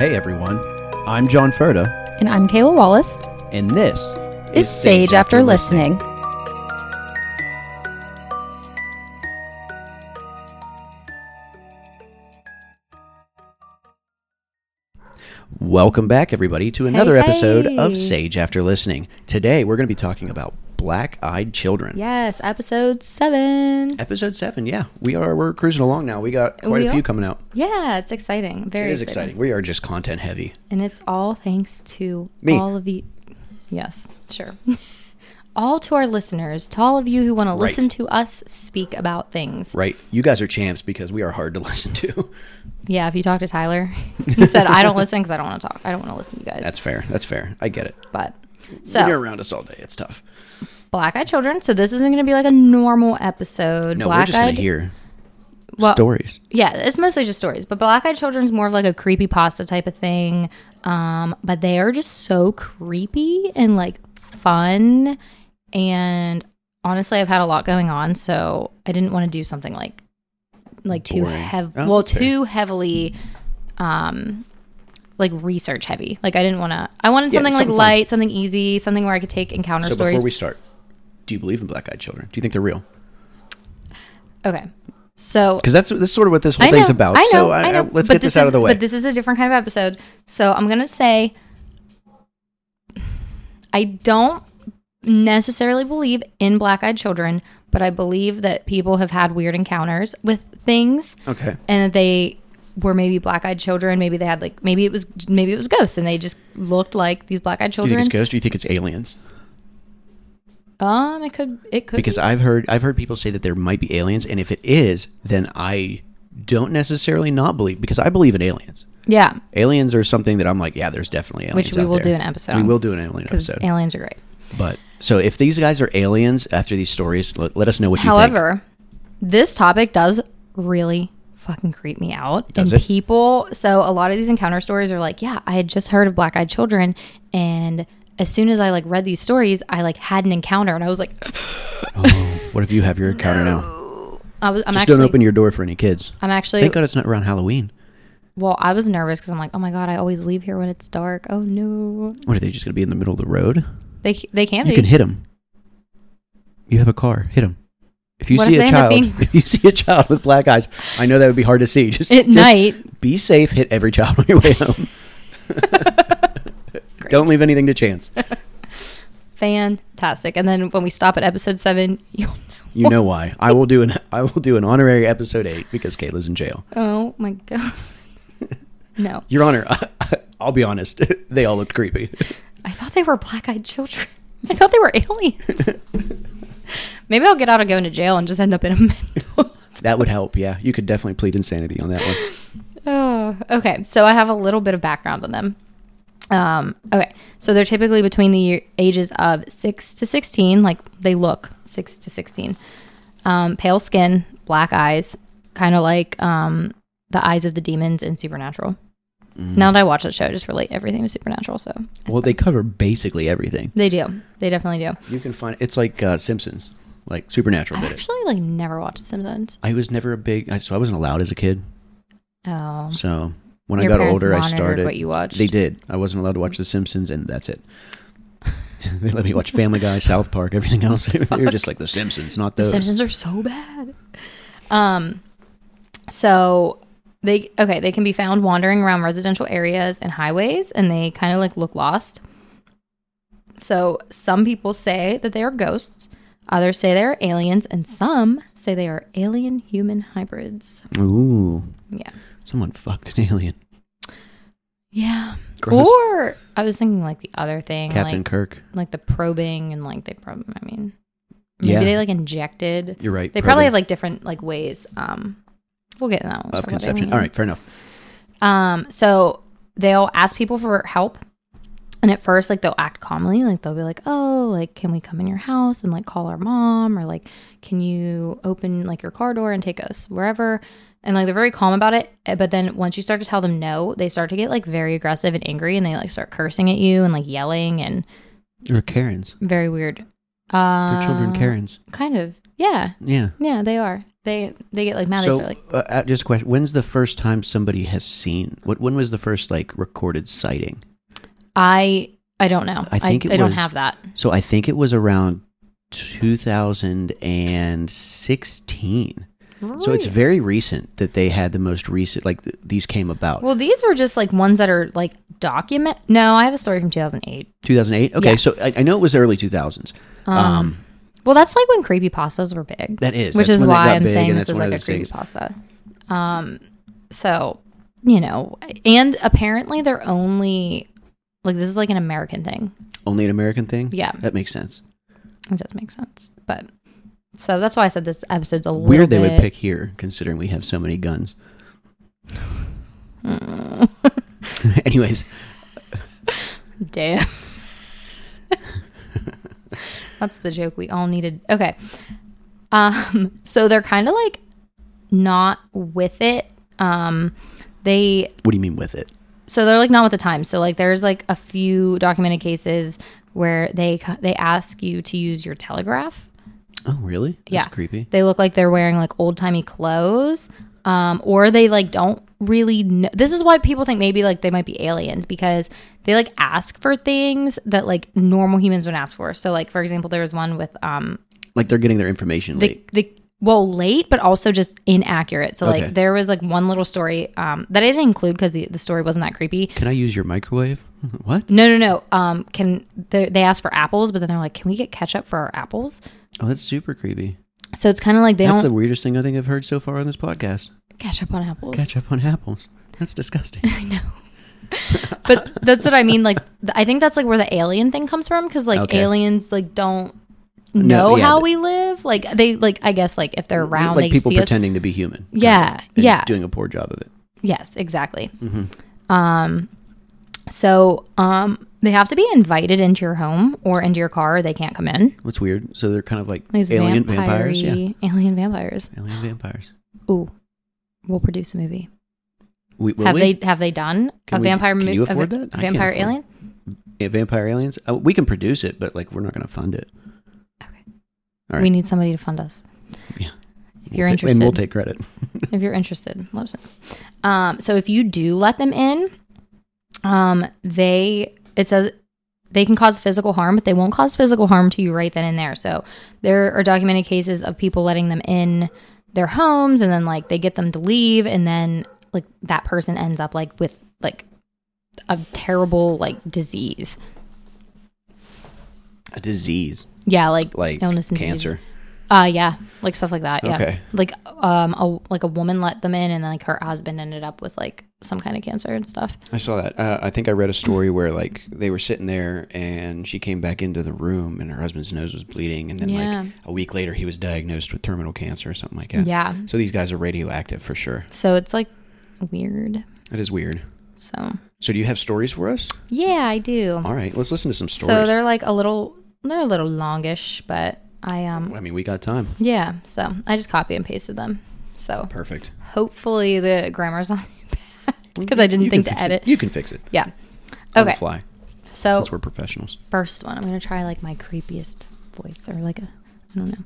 Hey everyone, I'm John Ferda, And I'm Kayla Wallace. and this Is Sage After Listening. Welcome back, everybody, to another Hey, episode of Sage After Listening. Today, we're going to be talking about black-eyed children. Yes, episode seven. Episode seven. Yeah, we are. We're cruising along now. We got quite We a few are? coming out. Yeah, it's exciting. Very It is exciting. We are just content heavy. And it's all thanks to Me. all of you. Yes, sure. all to our listeners, to all of you who want to listen to us speak about things. Right? You guys are champs because we are hard to listen to. Yeah, if you talk to Tyler, he said, I don't listen because I don't want to talk. I don't want to listen to you guys. That's fair. That's fair. I get it. but When so you're around us all day, it's tough. black eyed children. So this isn't going to be like a normal episode. No, we're just going to hear Well, stories. Yeah, it's mostly just stories. But Black Eyed Children's more of like a creepy pasta type of thing. Um, but they are just so creepy and like fun. And honestly, I've had a lot going on, so I didn't want to do something like like too heavy. Oh, well, that's fair. too heavily. Um, like research heavy. Like I didn't want to. I wanted Yeah, something like fun. light, something easy, something where I could take encounter So stories. before we start, do you believe in black-eyed children? Do you think they're real? okay, so Because that's that's sort of what this whole I thing's know, about. I know, so I know. let's But get this, out is- of the way. But this is a different kind of episode. So I'm gonna say I don't necessarily believe in black-eyed children, but I believe that people have had weird encounters with things, okay. and that they were maybe black-eyed children. Maybe they had like maybe it was maybe it was ghosts, and they just looked like these black-eyed Do you think children. it's ghosts? Do you think it's aliens? Um, it could it could Because be. I've heard I've heard people say that there might be aliens, and if it is, then I don't necessarily not believe because I believe in aliens. yeah, Aliens are something that I'm like, yeah, there's definitely aliens. which we will there. do an episode. We will do an alien episode. aliens are great. but so if these guys are aliens after these stories, let, let us know what you think. However, this topic does really fucking creep me out. Does and it? people, so a lot of these encounter stories are like, yeah, I had just heard of black eyed children. And as soon as I like read these stories, I like had an encounter and I was like, Oh, what if you have your encounter now? I was, I'm Just actually, don't open your door for any kids. I'm actually, Thank God it's not around Halloween. well, I was nervous because I'm like, oh my God, I always leave here when it's dark. Oh no. What are they just going to be in the middle of the road? They, they can You be. can hit them. You have a car. Hit them. If you What see if a they end up child, being- if you see a child with black eyes, I know that would be hard to see. Just At just night. be safe. Hit every child on your way home. Don't leave anything to chance. Fantastic. And then when we stop at episode seven, you'll You know why? I will do an I will do an honorary episode eight because Kayla's in jail. Oh my God. no. Your Honor, I'll be honest. They all looked creepy. I thought they were black eyed children. I thought they were aliens. Maybe I'll get out of going to jail and just end up in a mental. That would help. Yeah, you could definitely plead insanity on that one. oh, okay. So I have a little bit of background on them. Um, okay. So they're typically between the ages of 6 to 16. Like they look 6 to 16. Um, pale skin, black eyes, kind of like um, the eyes of the demons in Supernatural. Now that I watch the show, I just relate everything to Supernatural. So Well, fine. they cover basically everything. they do. They definitely do. You can find it's like uh, Simpsons, like Supernatural I did it. actually like never watched Simpsons. I was never a big, I, so I wasn't allowed as a kid. Oh, So when Your I got older, I started. what you watched. They did. I wasn't allowed to watch The Simpsons, and that's it. they let me watch Family Guy, South Park, everything else. they were just like The Simpsons, not The. Simpsons are so bad. Um, so they okay, they can be found wandering around residential areas and highways, and they kind of like look lost. So some people say that they are ghosts, others say they are aliens, and some say they are alien human hybrids. Ooh, Yeah, someone fucked an alien. yeah. Gross. Or I was thinking like the other thing, Captain like Kirk. like the probing and like they prob I mean maybe Yeah. they like injected You're right. they probably probably have like different like ways um we'll get in that one of conception. All right, fair enough. um so they'll ask people for help and at first like they'll act calmly like they'll be like oh like can we come in your house and like call our mom or like can you open like your car door and take us wherever and like they're very calm about it eh, but then once you start to tell them no they start to get like very aggressive and angry and they like start cursing at you and like yelling and Or Karens. very weird uh They're children Karens. kind of Yeah, Yeah. yeah, they are. They they get like mad. they So, start like uh, uh, just a question: When's the first time somebody has seen? What? When was the first like recorded sighting? I I don't know. I think it I, don't have that. So I think it was around 2016. So it's very recent that they had the most recent, like th- these came about. well. These were just like ones that are like document. No, I have a story from 2008. 2008. Okay, Yeah. so I, I know it was early 2000s. Um, Well, that's like when creepy pastas were big. that is, which that's is why I'm saying this is like a creepy pasta. Um, so you know, and apparently they're only like this is like an American thing. Only an American thing. Yeah. that makes sense. It does make sense, but so that's why I said this episode's a little Weird they would pick here, considering we have so many guns. Anyways, Damn. That's the joke we all needed. Okay. Um so they're kind of like not with it. Um they what do you mean with it? so they're like not with the time. So like there's like a few documented cases where they they ask you to use your telegraph. Oh, really? That's Yeah. creepy. They look like they're wearing like old-timey clothes. Um or they like don't really know. This is why people think maybe like they might be aliens because they like ask for things that like normal humans would ask for. So like for example, there was one with um Like they're getting their information the late. the well late but also just inaccurate. So Okay. like there was like one little story um that I didn't include because the, the story wasn't that creepy. Can I use your microwave? what? No, no, no. Um, can they, they ask for apples, but then they're like, "Can we get ketchup for our apples?" Oh, that's super creepy. So it's kind of like they That's don't the weirdest thing I think I've heard so far on this podcast. Ketchup on apples. Ketchup on apples. That's disgusting. I know. but that's what I mean. Like, I think that's like where the alien thing comes from, because like Okay. aliens like don't No, know yeah, how we live. Like they like I guess like if they're around, like they people see us. pretending to be human. Yeah, yeah. Doing a poor job of it. Yes, exactly. Mm-hmm. Um, so um, they have to be invited into your home or into your car. or They can't come in. What's weird? So they're kind of like These alien vampires. Yeah. alien vampires. Alien vampires. Ooh, we'll produce a movie. We, will have we? they have they done Can a we- vampire can movie? you afford that? I vampire alien? Yeah, vampire aliens? Uh, we can produce it, but like we're not going to fund it. Okay. All right. We need somebody to fund us. Yeah. If you're We'll and we'll take credit. If you're interested, let us know. Um, so if you do let them in, um, they it says they can cause physical harm, but they won't cause physical harm to you right then and there. So there are documented cases of people letting them in their homes and then like they get them to leave and then like that person ends up like with like a terrible like disease. A disease Yeah, like like illness and cancer. disease. Uh yeah, like stuff like that. Yeah. Okay. Like um a like a woman let them in and then like her husband ended up with like some kind of cancer and stuff. I saw that. Uh, I think I read a story where like they were sitting there and she came back into the room and her husband's nose was bleeding and then Yeah. like a week later he was diagnosed with terminal cancer or something like that. Yeah. So these guys are radioactive for sure. So it's like weird. That is weird. So So do you have stories for us? yeah, I do. All right, let's listen to some stories. So they're like a little they're a little longish, but I um I mean, we got time. yeah, so I just copy and pasted them. So Perfect. hopefully the grammar's bad because I didn't think to fix it. edit. You can fix it. Yeah. Okay. fly. So Since we're professionals. first one. I'm gonna try like my creepiest voice or like a I don't know.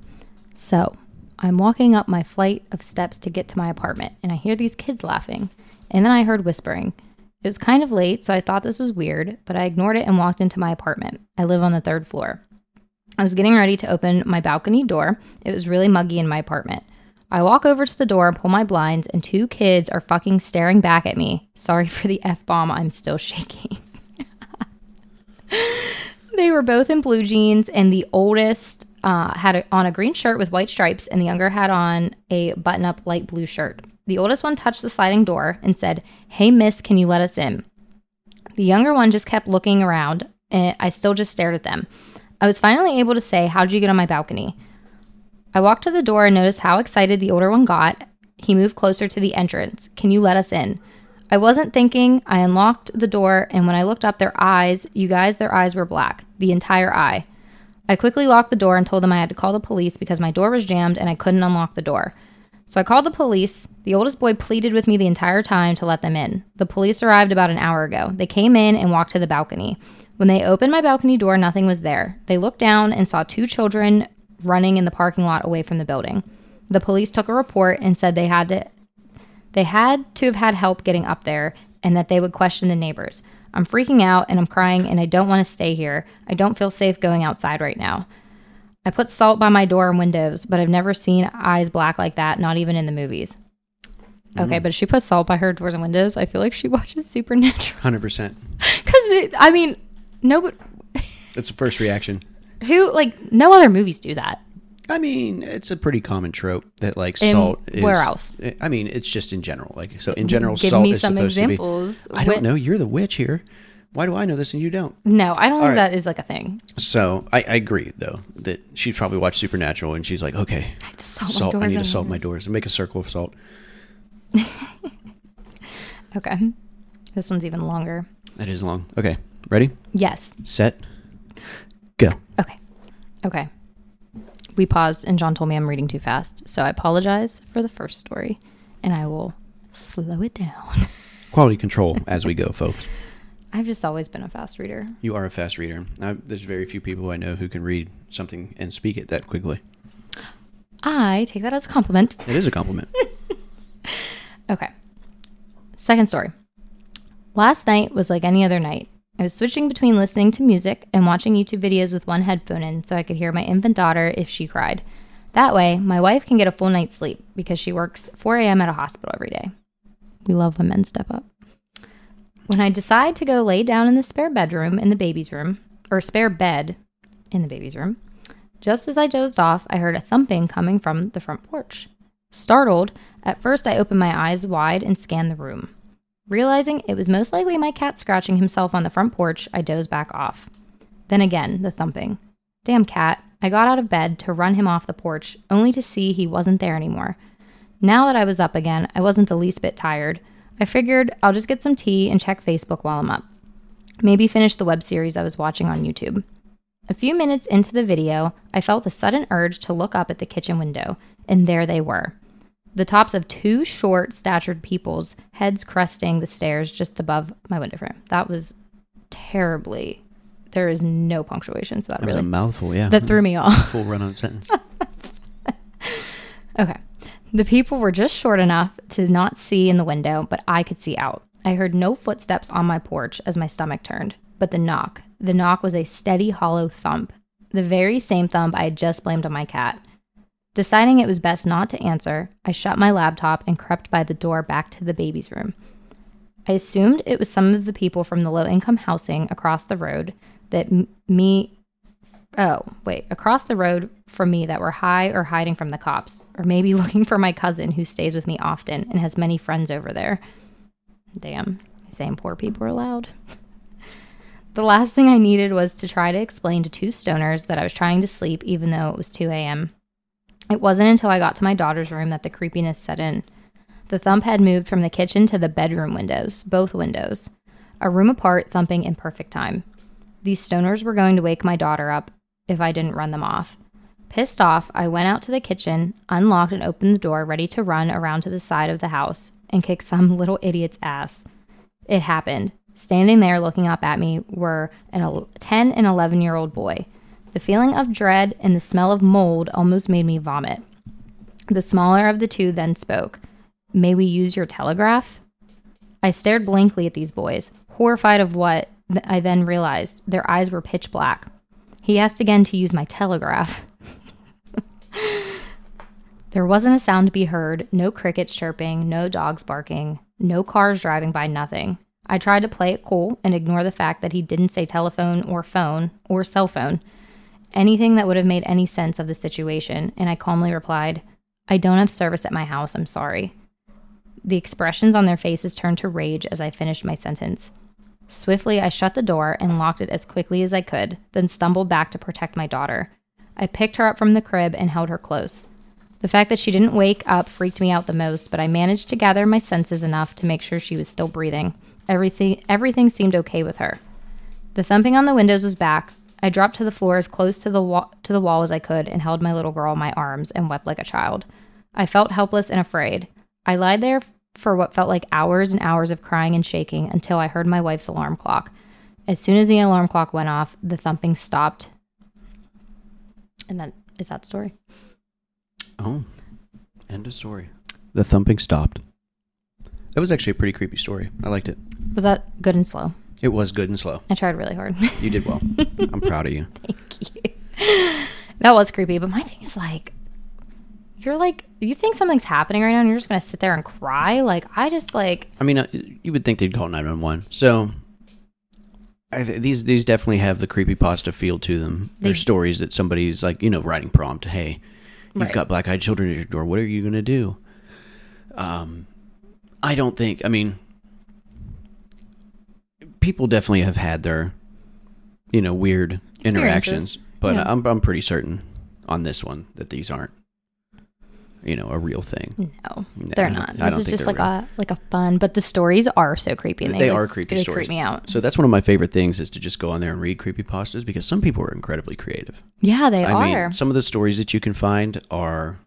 So I'm walking up my flight of steps to get to my apartment and I hear these kids laughing. And then I heard whispering. It was kind of late, so I thought this was weird, but I ignored it and walked into my apartment. I live on the third floor. I was getting ready to open my balcony door. It was really muggy in my apartment. I walk over to the door and pull my blinds, and two kids are fucking staring back at me. Sorry for the F bomb, I'm still shaking. They were both in blue jeans, and the oldest uh, had a, on a green shirt with white stripes, and the younger had on a button up light blue shirt. The oldest one touched the sliding door and said, Hey, miss, can you let us in? The younger one just kept looking around, and I still just stared at them. I was finally able to say, How'd you get on my balcony? I walked to the door and noticed how excited the older one got. He moved closer to the entrance. Can you let us in? I wasn't thinking. I unlocked the door, and when I looked up, their eyes, you guys, their eyes were black, the entire eye. I quickly locked the door and told them I had to call the police because my door was jammed and I couldn't unlock the door. So I called the police. The oldest boy pleaded with me the entire time to let them in. The police arrived about an hour ago. They came in and walked to the balcony. When they opened my balcony door, nothing was there. They looked down and saw two children running in the parking lot away from the building. The police took a report and said they had to they had to have had help getting up there and that they would question the neighbors. I'm freaking out and I'm crying and I don't want to stay here. I don't feel safe going outside right now. I put salt by my door and windows, but I've never seen eyes black like that, not even in the movies. Okay, mm. but if she puts salt by her doors and windows, I feel like she watches Supernatural. Hundred percent. Because, I mean, no, but That's the first reaction. Who, like, no other movies do that. I mean, it's a pretty common trope that like In salt. Is, where else? I mean, it's just in general. Like so, in general, Give salt me is some supposed examples. to be. I don't know. You're the witch here. Why do I know this and you don't? No, I don't think right. that is like a thing. So I, I agree though that she's probably watched Supernatural and she's like, okay, I have to salt, my salt. I doors need to and salt my windows. doors and make a circle of salt. Okay. This one's even longer. That is long. Okay, ready, Yes. set, go. Okay. Okay. We paused, and John told me I'm reading too fast. So I apologize for the first story, and I will slow it down. Quality control as we go, folks. I've just always been a fast reader. You are a fast reader. I, there's very few people I know who can read something and speak it that quickly. I take that as a compliment. It is a compliment. Okay. Second story. Last night was like any other night. I was switching between listening to music and watching YouTube videos with one headphone in so I could hear my infant daughter if she cried. That way, my wife can get a full night's sleep because she works 4 a.m. at a hospital every day. We love when men step up. When I decide to go lay down in the spare bedroom in the baby's room, or spare bed in the baby's room, just as I dozed off, I heard a thumping coming from the front porch. Startled, at first I opened my eyes wide and scanned the room. Realizing it was most likely my cat scratching himself on the front porch, I dozed back off. Then again, the thumping. Damn cat. I got out of bed to run him off the porch, only to see he wasn't there anymore. Now that I was up again, I wasn't the least bit tired. I figured I'll just get some tea and check Facebook while I'm up. Maybe finish the web series I was watching on YouTube. A few minutes into the video, I felt a sudden urge to look up at the kitchen window, and there they were. The tops of two short statured people's heads cresting the stairs just above my window frame. That was terribly. There is no punctuation, so that That was really a mouthful. Yeah, that threw me off. full run-on sentence. Okay. The people were just short enough to not see in the window, but I could see out. I heard no footsteps on my porch as my stomach turned, but the knock. The knock was a steady, hollow thump, the very same thump I had just blamed on my cat. Deciding it was best not to answer, I shut my laptop and crept by the door back to the baby's room. I assumed it was some of the people from the low income housing across the road that m- me Oh, wait, across the road from me that were high or hiding from the cops, or maybe looking for my cousin who stays with me often and has many friends over there. Damn, saying poor people are loud. the last thing I needed was to try to explain to two stoners that I was trying to sleep even though it was 2 a.m. It wasn't until I got to my daughter's room that the creepiness set in. The thump had moved from the kitchen to the bedroom windows, both windows, a room apart, thumping in perfect time. These stoners were going to wake my daughter up if I didn't run them off. Pissed off, I went out to the kitchen, unlocked and opened the door, ready to run around to the side of the house and kick some little idiot's ass. It happened. Standing there looking up at me were an 10 and 11 year old boy. The feeling of dread and the smell of mold almost made me vomit. The smaller of the two then spoke. May we use your telegraph? I stared blankly at these boys, horrified of what I then realized their eyes were pitch black. He asked again to use my telegraph. there wasn't a sound to be heard, no crickets chirping, no dogs barking, no cars driving by, nothing. I tried to play it cool and ignore the fact that he didn't say telephone or phone or cell phone, anything that would have made any sense of the situation, and I calmly replied, I don't have service at my house, I'm sorry. The expressions on their faces turned to rage as I finished my sentence. Swiftly, I shut the door and locked it as quickly as I could, then stumbled back to protect my daughter. I picked her up from the crib and held her close. The fact that she didn't wake up freaked me out the most, but I managed to gather my senses enough to make sure she was still breathing. Everything everything seemed okay with her. The thumping on the windows was back. I dropped to the floor as close to the wa- to the wall as I could and held my little girl in my arms and wept like a child. I felt helpless and afraid. I lied there for what felt like hours and hours of crying and shaking until I heard my wife's alarm clock. As soon as the alarm clock went off, the thumping stopped. And then is that story. Oh, end of story. The thumping stopped. That was actually a pretty creepy story. I liked it. Was that good and slow? It was good and slow. I tried really hard. You did well. I'm proud of you. Thank you. That was creepy, but my thing is like, you're like, you think something's happening right now, and you're just gonna sit there and cry. Like, I just like, I mean, uh, you would think they'd call 911. So I th- these these definitely have the creepy pasta feel to them. They're They- stories that somebody's like, you know, writing prompt. Hey, you've Right. got black eyed children at your door. What are you gonna do? Um, I don't think. I mean, people definitely have had their, you know, weird interactions, but Yeah. I'm I'm pretty certain on this one that these aren't, you know, a real thing. no, No, they're I This is just like real. a like a fun, but the stories are so creepy. And they, They like, are creepy they stories. creep me out. So that's one of my favorite things is to just go on there and read creepypastas because some people are incredibly creative. Yeah, they I are. mean, some of the stories that you can find are,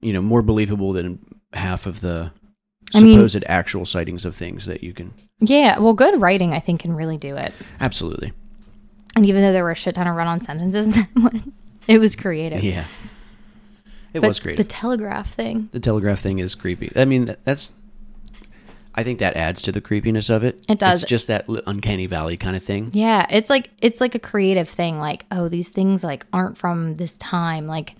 you know, more believable than half of the I mean- supposed actual sightings of things that you can. yeah, well, good writing I think can really do it. Absolutely. And even though there were a shit ton of run-on sentences in that one, it was creative. Yeah. It But was creative. The telegraph thing. The telegraph thing is creepy. I mean, that, that's. I think that adds to the creepiness of it. It does. It's just that uncanny valley kind of thing. Yeah, it's like it's like a creative thing. Like, oh, these things like aren't from this time. Like,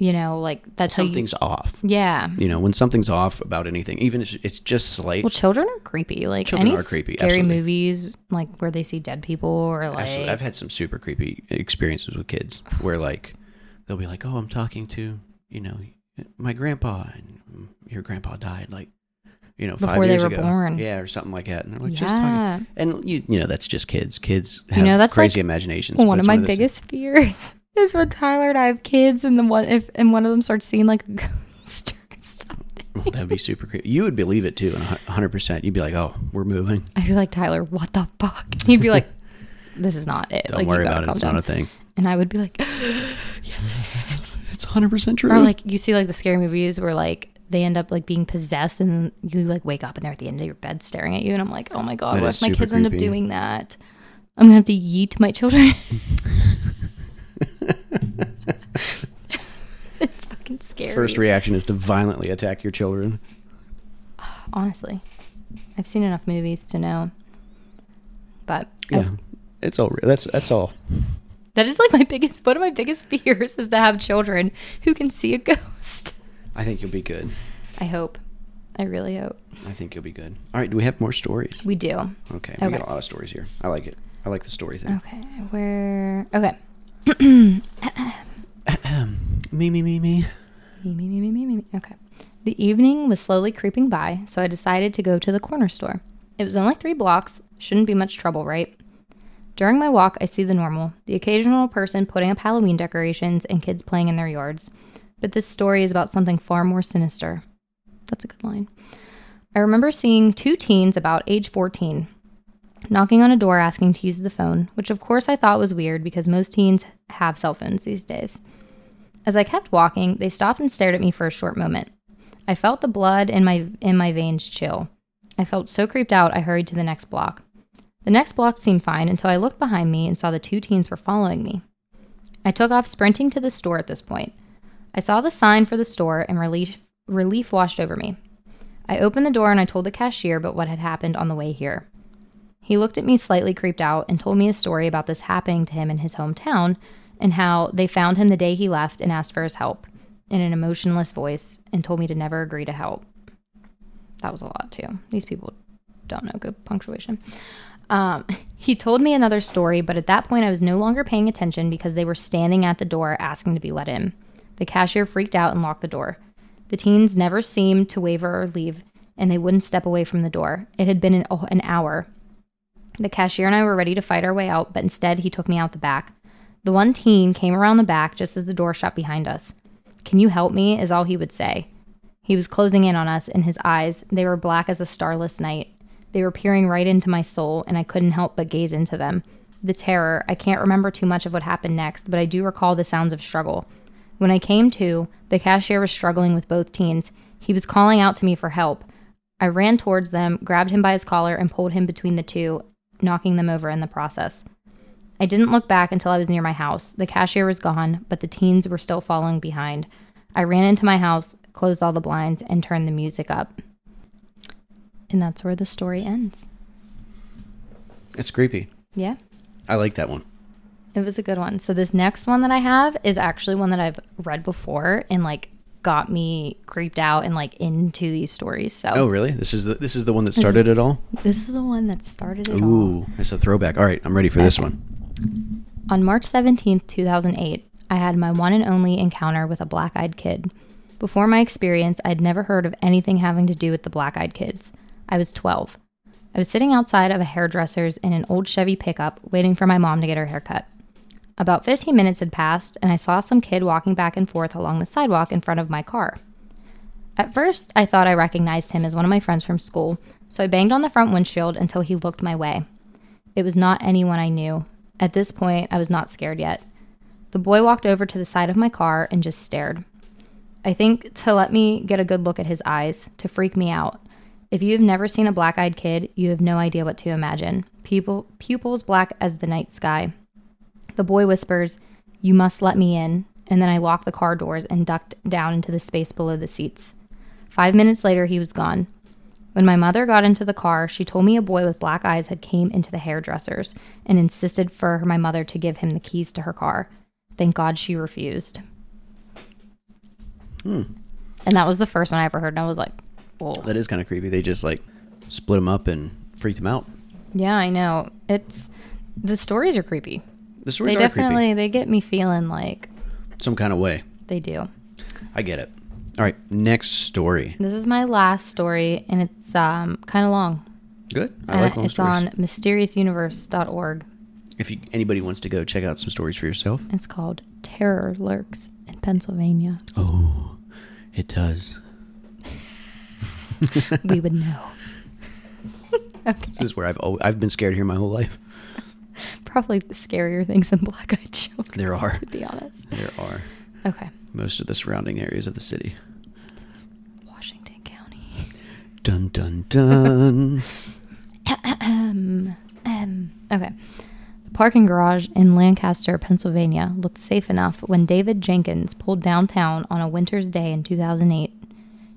you know, like that's how you. Something's off. Yeah. You know, when something's off about anything, even if it's just slight. Well, children are creepy. Like Children any are creepy, scary absolutely. movies, like where they see dead people or like. Absolutely. I've had some super creepy experiences with kids where like they'll be like, "Oh, I'm talking to you know my grandpa, and your grandpa died like you know five Before they years were ago, born. yeah, or something like that." And they're like, "Just talking," yeah. and you you know that's just kids. Kids have know, that's crazy like imaginations. One of my those- biggest fears is when Tyler and I have kids, and the one if and one of them starts seeing like a ghost or something. Oh, that'd be super creepy. You would believe it too, and hundred percent. You'd be like, "Oh, we're moving. I'd be like, Tyler, what the fuck? And he'd be like, This is not it. Don't like, worry about it. It's down. not a thing." And I would be like, Yes, it is. It's hundred percent true. Or like you see like the scary movies where like they end up like being possessed and you like wake up and they're at the end of your bed staring at you and I'm like, oh my god, That what if my kids end up doing that? I'm gonna have to yeet my children. it's fucking scary. First reaction is to violently attack your children. Honestly, I've seen enough movies to know. But I- Yeah, it's all. real. That's that's all. that is like my biggest. One of my biggest fears is to have children who can see a ghost. I think you'll be good. I hope. I really hope I think you'll be good. All right, do we have more stories? we do. Okay, we Okay. got a lot of stories here. I like it. I like the story thing. Okay, where? Okay. Me, me, me, me. Me, me, me, me, me, me. Okay. The evening was slowly creeping by, so I decided to go to the corner store. It was only three blocks. Shouldn't be much trouble, right? During my walk, I see the normal the occasional person putting up Halloween decorations and kids playing in their yards. But this story is about something far more sinister. That's a good line. I remember seeing two teens about age 14 knocking on a door asking to use the phone, which of course I thought was weird because most teens have cell phones these days. As I kept walking, they stopped and stared at me for a short moment. I felt the blood in my in my veins chill. I felt so creeped out I hurried to the next block. The next block seemed fine until I looked behind me and saw the two teens were following me. I took off sprinting to the store at this point. I saw the sign for the store and relief relief washed over me. I opened the door and I told the cashier about what had happened on the way here. He looked at me slightly creeped out and told me a story about this happening to him in his hometown and how they found him the day he left and asked for his help in an emotionless voice and told me to never agree to help. That was a lot too. These people don't know good punctuation. Um, he told me another story, but at that point I was no longer paying attention because they were standing at the door asking to be let in. The cashier freaked out and locked the door. The teens never seemed to waver or leave, and they wouldn't step away from the door. It had been an, an hour. The cashier and I were ready to fight our way out, but instead he took me out the back. The one teen came around the back just as the door shut behind us. Can you help me? is all he would say. He was closing in on us, and his eyes, they were black as a starless night. They were peering right into my soul, and I couldn't help but gaze into them. The terror, I can't remember too much of what happened next, but I do recall the sounds of struggle. When I came to, the cashier was struggling with both teens. He was calling out to me for help. I ran towards them, grabbed him by his collar, and pulled him between the two, knocking them over in the process. I didn't look back until I was near my house. The cashier was gone, but the teens were still following behind. I ran into my house, closed all the blinds, and turned the music up. And that's where the story ends. It's creepy. Yeah. I like that one. It was a good one. So this next one that I have is actually one that I've read before and like got me creeped out and like into these stories. So Oh, really? This is the this is the one that started it all. this is the one that started it all. Ooh, it's a throwback. All right, I'm ready for this one. On March 17th, 2008, I had my one and only encounter with a black eyed kid. Before my experience, I'd never heard of anything having to do with the black eyed kids. I was 12. I was sitting outside of a hairdresser's in an old Chevy pickup waiting for my mom to get her hair cut. About 15 minutes had passed, and I saw some kid walking back and forth along the sidewalk in front of my car. At first, I thought I recognized him as one of my friends from school, so I banged on the front windshield until he looked my way. It was not anyone I knew. At this point, I was not scared yet. The boy walked over to the side of my car and just stared. I think to let me get a good look at his eyes, to freak me out. If you have never seen a black eyed kid, you have no idea what to imagine. Pupil, pupils black as the night sky. The boy whispers, You must let me in. And then I locked the car doors and ducked down into the space below the seats. Five minutes later, he was gone. When my mother got into the car, she told me a boy with black eyes had came into the hairdresser's and insisted for my mother to give him the keys to her car. Thank God she refused. Hmm. And that was the first one I ever heard, and I was like, "Whoa!" That is kind of creepy. They just like split them up and freaked them out. Yeah, I know. It's the stories are creepy. The stories they definitely creepy. they get me feeling like Some kind of way. they do. I get it. All right, next story. This is my last story, and it's um kind of long. Good. I And like long it's stories. on mysteriousuniverse.org. If you, anybody wants to go check out some stories for yourself. It's called Terror Lurks in Pennsylvania. Oh, it does. we would know. okay. This is where I've al- I've been scared here my whole life. Probably the scarier things than black eyed children, There are. to be honest. There are Okay. most of the surrounding areas of the city. Washington County. Dun dun dun. um, um, okay. The parking garage in Lancaster, Pennsylvania looked safe enough when David Jenkins pulled downtown on a winter's day in 2008.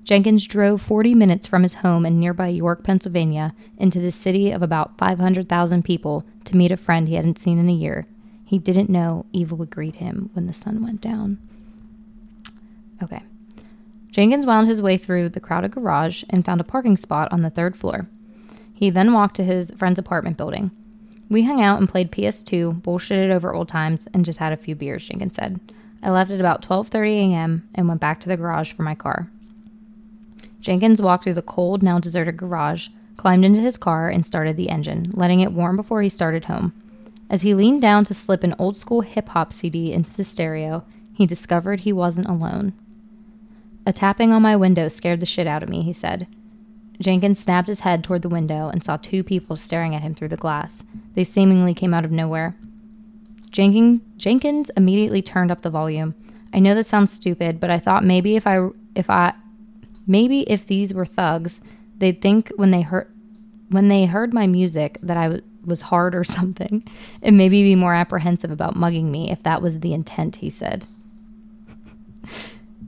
Jenkins drove 40 minutes from his home in nearby York, Pennsylvania, into the city of about 500,000 people to meet a friend he hadn't seen in a year. He didn't know evil would greet him when the sun went down. Okay. Jenkins wound his way through the crowded garage and found a parking spot on the third floor. He then walked to his friend's apartment building. We hung out and played PS2, bullshitted over old times, and just had a few beers, Jenkins said. I left at about 12:30 a.m. and went back to the garage for my car. Jenkins walked through the cold, now deserted garage, climbed into his car, and started the engine, letting it warm before he started home. As he leaned down to slip an old school hip hop CD into the stereo, he discovered he wasn't alone. A tapping on my window scared the shit out of me, he said. Jenkins snapped his head toward the window and saw two people staring at him through the glass. They seemingly came out of nowhere. Jenkin, Jenkins immediately turned up the volume. I know that sounds stupid, but I thought maybe if I if I maybe if these were thugs, they'd think when they heard when they heard my music that I w- was hard or something, and maybe be more apprehensive about mugging me if that was the intent, he said.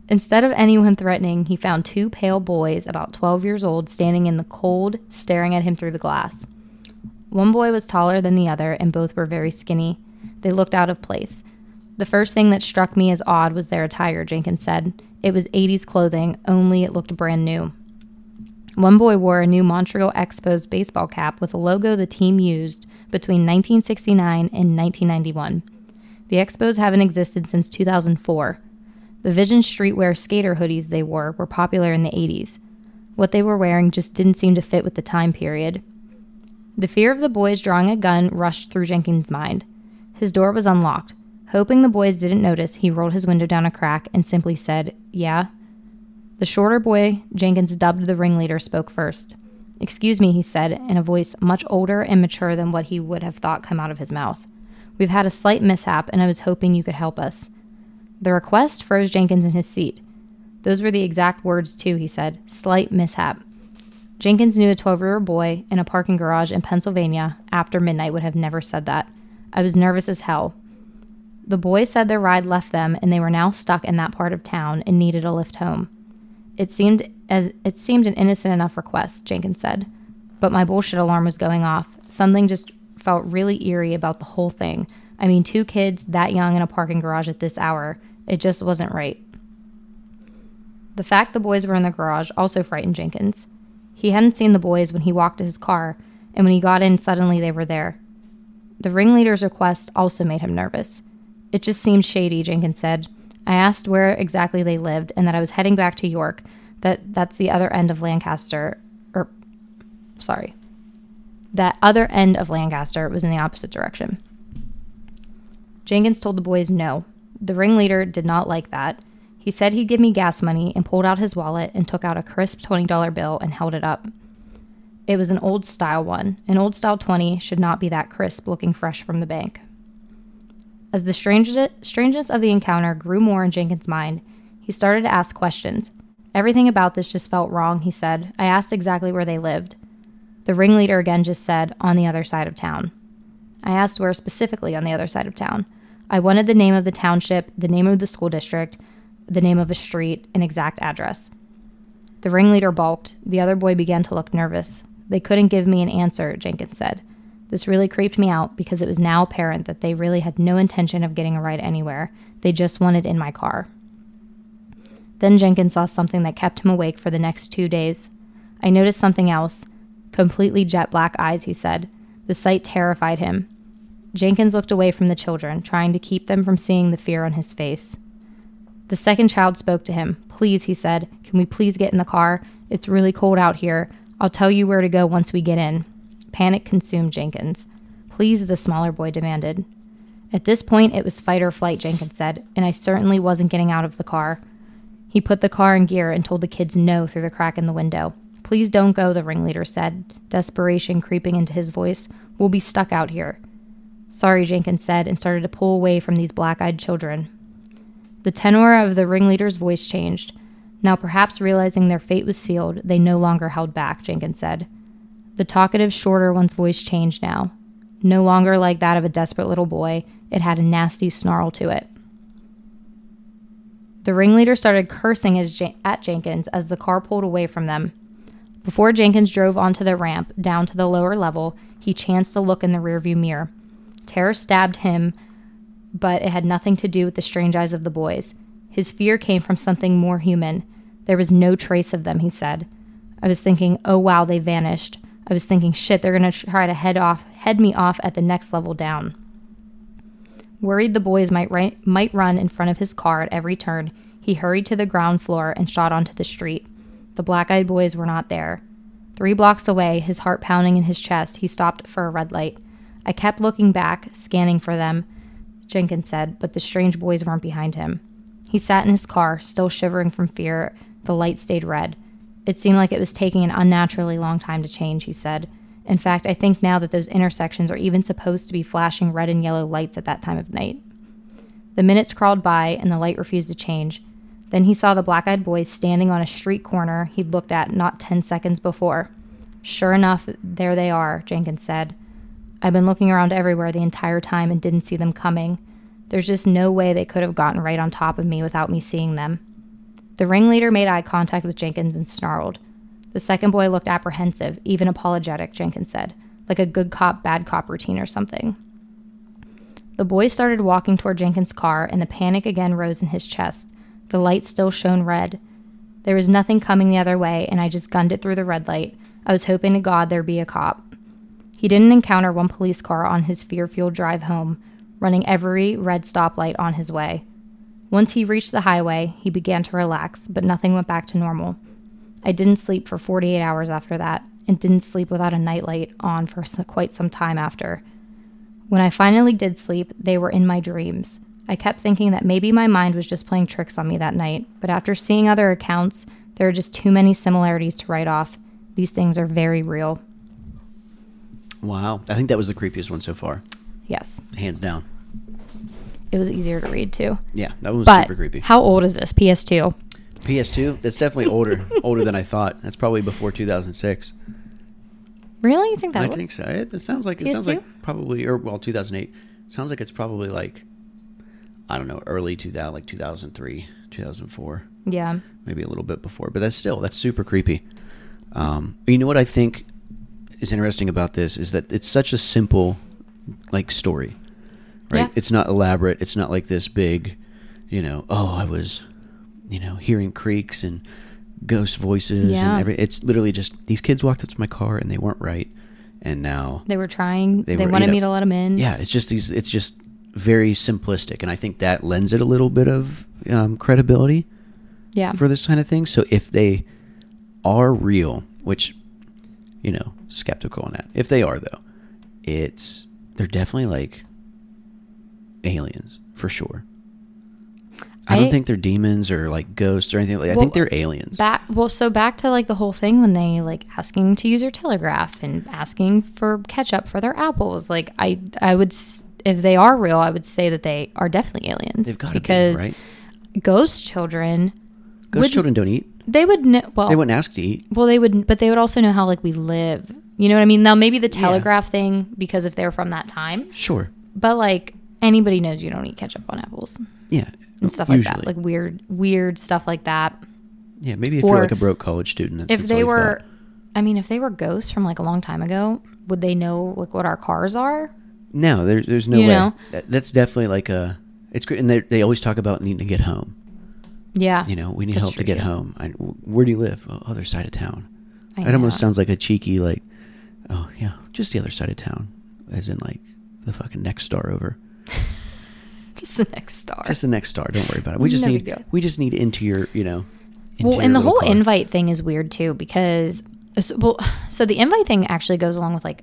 Instead of anyone threatening, he found two pale boys about 12 years old standing in the cold, staring at him through the glass. One boy was taller than the other, and both were very skinny. They looked out of place. The first thing that struck me as odd was their attire, Jenkins said. It was 80s clothing, only it looked brand new. One boy wore a new Montreal Expos baseball cap with a logo the team used between 1969 and 1991. The Expos haven't existed since 2004. The Vision Streetwear skater hoodies they wore were popular in the 80s. What they were wearing just didn't seem to fit with the time period. The fear of the boys drawing a gun rushed through Jenkins' mind. His door was unlocked. Hoping the boys didn't notice, he rolled his window down a crack and simply said, Yeah. The shorter boy, Jenkins dubbed the ringleader, spoke first. Excuse me, he said, in a voice much older and mature than what he would have thought come out of his mouth. We've had a slight mishap, and I was hoping you could help us. The request froze Jenkins in his seat. Those were the exact words, too, he said. Slight mishap. Jenkins knew a 12 year old boy in a parking garage in Pennsylvania after midnight would have never said that. I was nervous as hell. The boys said their ride left them and they were now stuck in that part of town and needed a lift home. It seemed as it seemed an innocent enough request, Jenkins said. But my bullshit alarm was going off. Something just felt really eerie about the whole thing. I mean, two kids that young in a parking garage at this hour. It just wasn't right. The fact the boys were in the garage also frightened Jenkins. He hadn't seen the boys when he walked to his car, and when he got in, suddenly they were there. The ringleader's request also made him nervous. It just seemed shady, Jenkins said. I asked where exactly they lived and that I was heading back to York, that that's the other end of Lancaster, or sorry, that other end of Lancaster was in the opposite direction. Jenkins told the boys no. The ringleader did not like that. He said he'd give me gas money and pulled out his wallet and took out a crisp $20 bill and held it up. It was an old style one. An old style 20 should not be that crisp looking fresh from the bank. As the strangeness of the encounter grew more in Jenkins' mind, he started to ask questions. Everything about this just felt wrong, he said. I asked exactly where they lived. The ringleader again just said, on the other side of town. I asked where specifically on the other side of town. I wanted the name of the township, the name of the school district, the name of a street, an exact address. The ringleader balked. The other boy began to look nervous. They couldn't give me an answer, Jenkins said. This really creeped me out because it was now apparent that they really had no intention of getting a ride anywhere. They just wanted in my car. Then Jenkins saw something that kept him awake for the next two days. I noticed something else. Completely jet black eyes, he said. The sight terrified him. Jenkins looked away from the children, trying to keep them from seeing the fear on his face. The second child spoke to him. Please, he said, can we please get in the car? It's really cold out here. I'll tell you where to go once we get in. Panic consumed Jenkins. Please, the smaller boy demanded. At this point, it was fight or flight, Jenkins said, and I certainly wasn't getting out of the car. He put the car in gear and told the kids no through the crack in the window. Please don't go, the ringleader said, desperation creeping into his voice. We'll be stuck out here. Sorry, Jenkins said, and started to pull away from these black eyed children. The tenor of the ringleader's voice changed. Now, perhaps realizing their fate was sealed, they no longer held back, Jenkins said. The talkative, shorter one's voice changed now. No longer like that of a desperate little boy, it had a nasty snarl to it. The ringleader started cursing at Jenkins as the car pulled away from them. Before Jenkins drove onto the ramp down to the lower level, he chanced to look in the rearview mirror. Terror stabbed him, but it had nothing to do with the strange eyes of the boys. His fear came from something more human. There was no trace of them, he said. I was thinking, oh wow, they vanished. I was thinking, shit, they're going to try to head off, head me off at the next level down. Worried the boys might, ri- might run in front of his car at every turn, he hurried to the ground floor and shot onto the street. The black eyed boys were not there. Three blocks away, his heart pounding in his chest, he stopped for a red light. I kept looking back, scanning for them, Jenkins said, but the strange boys weren't behind him. He sat in his car, still shivering from fear. The light stayed red. It seemed like it was taking an unnaturally long time to change, he said. In fact, I think now that those intersections are even supposed to be flashing red and yellow lights at that time of night. The minutes crawled by and the light refused to change. Then he saw the black eyed boys standing on a street corner he'd looked at not 10 seconds before. Sure enough, there they are, Jenkins said. I've been looking around everywhere the entire time and didn't see them coming. There's just no way they could have gotten right on top of me without me seeing them. The ringleader made eye contact with Jenkins and snarled. The second boy looked apprehensive, even apologetic, Jenkins said, like a good cop, bad cop routine or something. The boy started walking toward Jenkins' car, and the panic again rose in his chest. The light still shone red. There was nothing coming the other way, and I just gunned it through the red light. I was hoping to God there'd be a cop. He didn't encounter one police car on his fear fueled drive home, running every red stoplight on his way. Once he reached the highway, he began to relax, but nothing went back to normal. I didn't sleep for 48 hours after that, and didn't sleep without a nightlight on for quite some time after. When I finally did sleep, they were in my dreams. I kept thinking that maybe my mind was just playing tricks on me that night, but after seeing other accounts, there are just too many similarities to write off. These things are very real. Wow. I think that was the creepiest one so far. Yes. Hands down. It was easier to read too. Yeah, that was But super creepy. how old is this? PS2. PS2? That's definitely older older than I thought. That's probably before 2006. Really? You think that? I would- think so. It, it sounds like it sounds PS2? like probably or well 2008. Sounds like it's probably like I don't know, early 2000 like 2003, 2004, Yeah. maybe a little bit before, but that's still that's super creepy. Um, you know what I think is interesting about this is that it's such a simple like story. Right? Yeah. It's not elaborate. It's not like this big, you know, oh, I was you know, hearing creaks and ghost voices Yeah. and every it's literally just these kids walked up to my car and they weren't right and now They were trying. They They, were, you wanted know- me to let them in. yeah, it's just these. It's just very simplistic, and I think that lends it a little bit of um, credibility Yeah. for this kind of thing. So if they are real, which you know, skeptical on that. If they are though, it's they're definitely like aliens for sure. I, don't think they're demons or like ghosts or anything. Like I think they're aliens. Back well, so back to like the whole thing when they like asking to use your telegraph and asking for ketchup for their apples. Like I, I would, s- if they are real, I would say that they are definitely aliens. They've got to because be right. ghost children, Ghost would- children don't eat. they would know. Well, They wouldn't ask to eat. well, they would, but they would also know how like we live. You know what I mean? Now maybe the telegraph thing because if they're from that time, Sure. but like anybody knows you don't eat ketchup on apples Yeah. and stuff like Usually. that, like weird, weird stuff like that. Yeah, maybe if Or you're like a broke college student. if they were i mean if they were ghosts from like a long time ago would they know like what our cars are no, there, there's no You way. know? That, that's definitely like a. It's great, and they they always talk about needing to get home. yeah You know, we need help to get too. home. I, where do you live? Oh, other side of town. I It almost sounds like a cheeky like, oh yeah, just the other side of town, as in like the fucking next star over. just the next star Just the next star. Don't worry about it. We just No need we just need into your you know. well and the whole car. invite thing is weird too because so, well so the invite thing actually goes along with like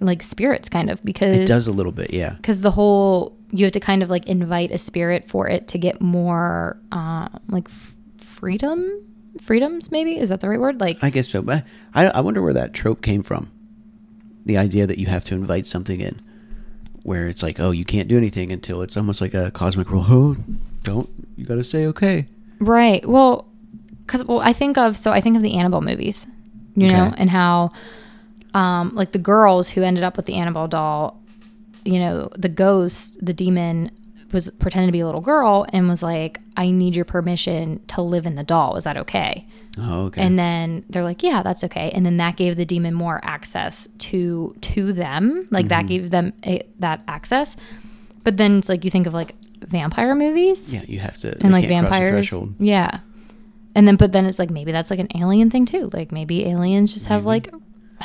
like spirits kind of because It does a little bit, yeah. because the whole you have to kind of like invite a spirit for it to get more uh like f- freedom freedoms maybe is that the right word like I guess so. But I I wonder where that trope came from. The idea that you have to invite something in, where it's like, oh, you can't do anything until it's almost like a cosmic rule. Oh, don't you got to say okay? Right. Well, because well, I think of so I think of the Annabelle movies, you know, and how, um, like the girls who ended up with the Annabelle doll, you know, the ghost, the demon, was pretending to be a little girl and was like, "I need your permission to live in the doll. Is that okay?" Oh, okay. And then they're like, "Yeah, that's okay." And then that gave the demon more access to to them, like Mm-hmm. that gave them a, that access. But then it's like you think of like vampire movies yeah, you have to. and like can't cross the vampires. threshold. Yeah. And then, but then it's like maybe that's like an alien thing too. Like maybe aliens just have like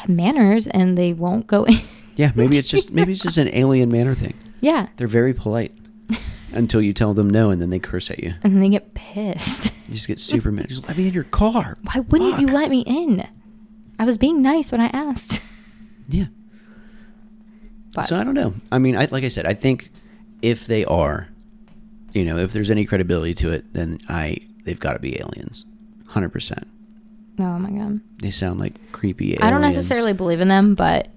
manners and they won't go in. Yeah, maybe it's just maybe it's just an alien manner thing. yeah. They're very polite until you tell them no, and then they curse at you. And then they get pissed. You just get super mad. Just let me in your car. Why wouldn't you let me in? I was being nice when I asked. Yeah. But so I don't know. I mean, I, like I said, I think if they are, you know, if there's any credibility to it, then I they've got to be aliens, hundred percent. oh my god. They sound like creepy. Aliens. I don't necessarily believe in them, but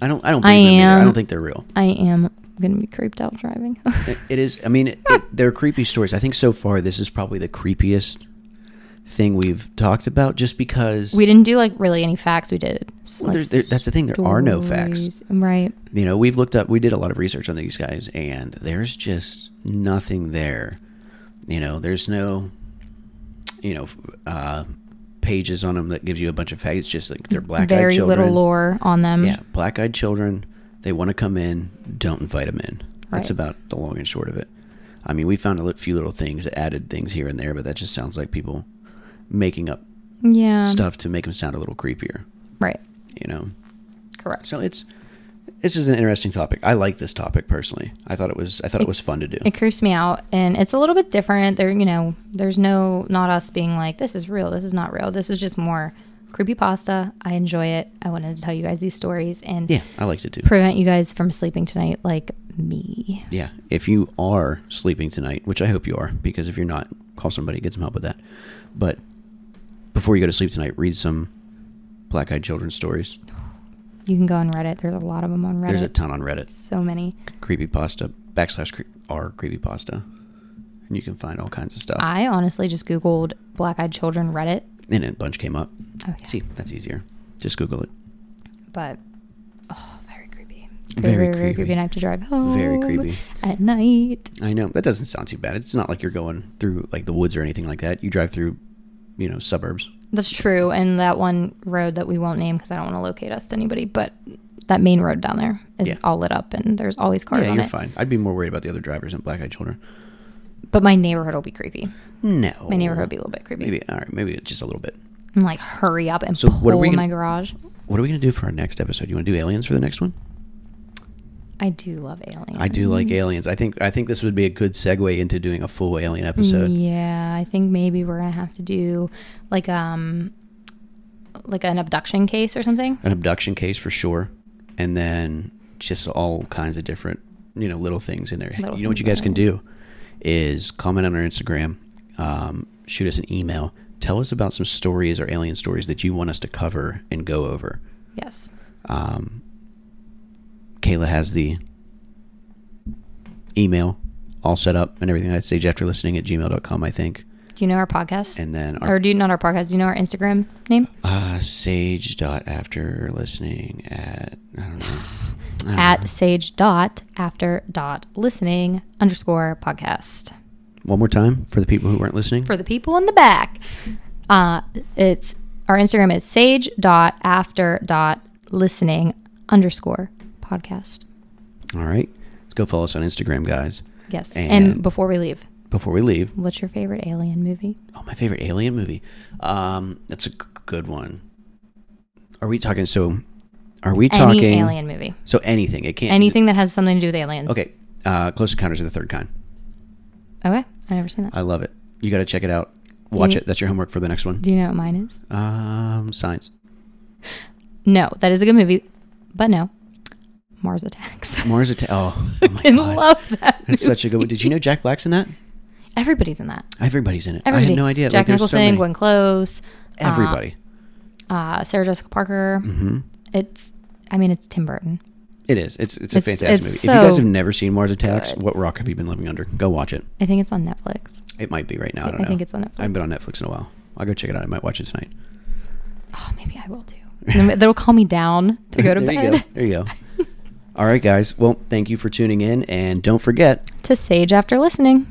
I don't. I don't. I them. I don't think they're real. I am going to be creeped out driving. It- is. I mean, it, it, they're creepy stories. I think so far this is probably the creepiest thing we've talked about, just because we didn't do like really any facts. We did. Well, like, there- that's the thing, there are no facts. Right. you know we've looked up. We did a lot of research on these guys, and there's just nothing there. You know, there's no, you know, uh, pages on them that gives you a bunch of facts. It's just like they're black-eyed Very little lore on them. Yeah, black-eyed children. They want to come in. Don't invite them in. That's Right. about the long and short of it. I mean, we found a few little things that added things here and there, but that just sounds like people making up Yeah. stuff to make them sound a little creepier. Right. You know. Correct. So it's this is an interesting topic. I like this topic personally. I thought it was I thought it, was fun to do. it creeps me out and it's a little bit different there you know there's no not us being like this is real this is not real this is just more creepy pasta i enjoy it i wanted to tell you guys these stories and yeah, I liked it too. prevent you guys from sleeping tonight like me Yeah, if you are sleeping tonight, which I hope you are, because if you're not, call somebody, get some help with that. But before you go to sleep tonight, read some Black Eyed Children stories. you can go on reddit there's a lot of them on reddit There's a ton on Reddit. so many Creepy pasta backslash cre- r creepypasta, and you can find all kinds of stuff. i honestly just googled black-eyed children reddit and a bunch came up. oh yeah See, that's easier. Just Google it. but oh very creepy Very, Very very, very, creepy. And I have to drive home. Very creepy. At night. I know that doesn't sound too bad. It's not like you're going through like the woods or anything like that. You drive through, you know, suburbs. That's true. And that one road that we won't name because I don't want to locate us to anybody, but that main road down there is Yeah. all lit up and there's always cars yeah, you're it. fine. I'd be more worried about the other drivers and black eyed children. But my neighborhood will be creepy. No, My neighborhood will be a little bit creepy. Maybe all right. Maybe just a little bit. I'm like, hurry up and So pull what are we my gonna- garage. What are we gonna do for our next episode? You want to do aliens for the next one? I do love aliens. I do like aliens. I think I think this would be a good segue into doing a full alien episode. Yeah, I think maybe we're gonna have to do like um like an abduction case or something. An abduction case for sure, and then just all kinds of different you know little things in there. Little you know what you guys can do is comment on our Instagram, um, shoot us an email, tell us about some stories or alien stories that you want us to cover and go over. Yes. Um, Kayla has the email all set up and everything. I'd sage after listening at gmail.com, I think. Do you know our podcast? And then or do you not our podcast? Do you know our Instagram name? uh, sage dot after listening at, I don't know. At know. sage dot after dot listening underscore podcast. One more time for the people who weren't listening. For the people in the back, uh, it's our Instagram is sage dot after dot listening underscore podcast. all right. Let's go follow us on Instagram, guys. Yes. And- and before we leave, Before we leave, what's your favorite alien movie? oh, my favorite alien movie. Um, that's a good one. Are we talking? So, are we talking? Any alien movie. So anything. It can't. Anything that has something to do with aliens. Okay. Uh, Close Encounters of the Third Kind. Okay. I never seen that. I love it. You got to check it out. Watch you- it. That's your homework for the next one. do you know what mine is? Um, Signs. No, that is a good movie, but no. Mars Attacks. Mars Attack. Oh, oh my I god, love that. that's such a good one. Did you know Jack Black's in that? Everybody's in that. Everybody's in it. Everybody. I had no idea. Jack Like, there's so Nicholson, many- Glenn Close, Everybody. uh, Sarah Jessica Parker. hmm It's, I mean, it's Tim Burton. It is. It's it's a It's- fantastic it's movie. if you guys so have never seen Mars Attacks, good. what rock have you been living under? Go watch it. I think it's on Netflix. It might be right now. I I don't know. think it's on Netflix. I haven't been on Netflix in a while. I'll go check it out. I might watch it tonight. Oh, maybe I will too. And then That'll calm me down to go to there bed. you go. There you go. All right, guys. Well, thank you for tuning in, and don't forget To sage after listening.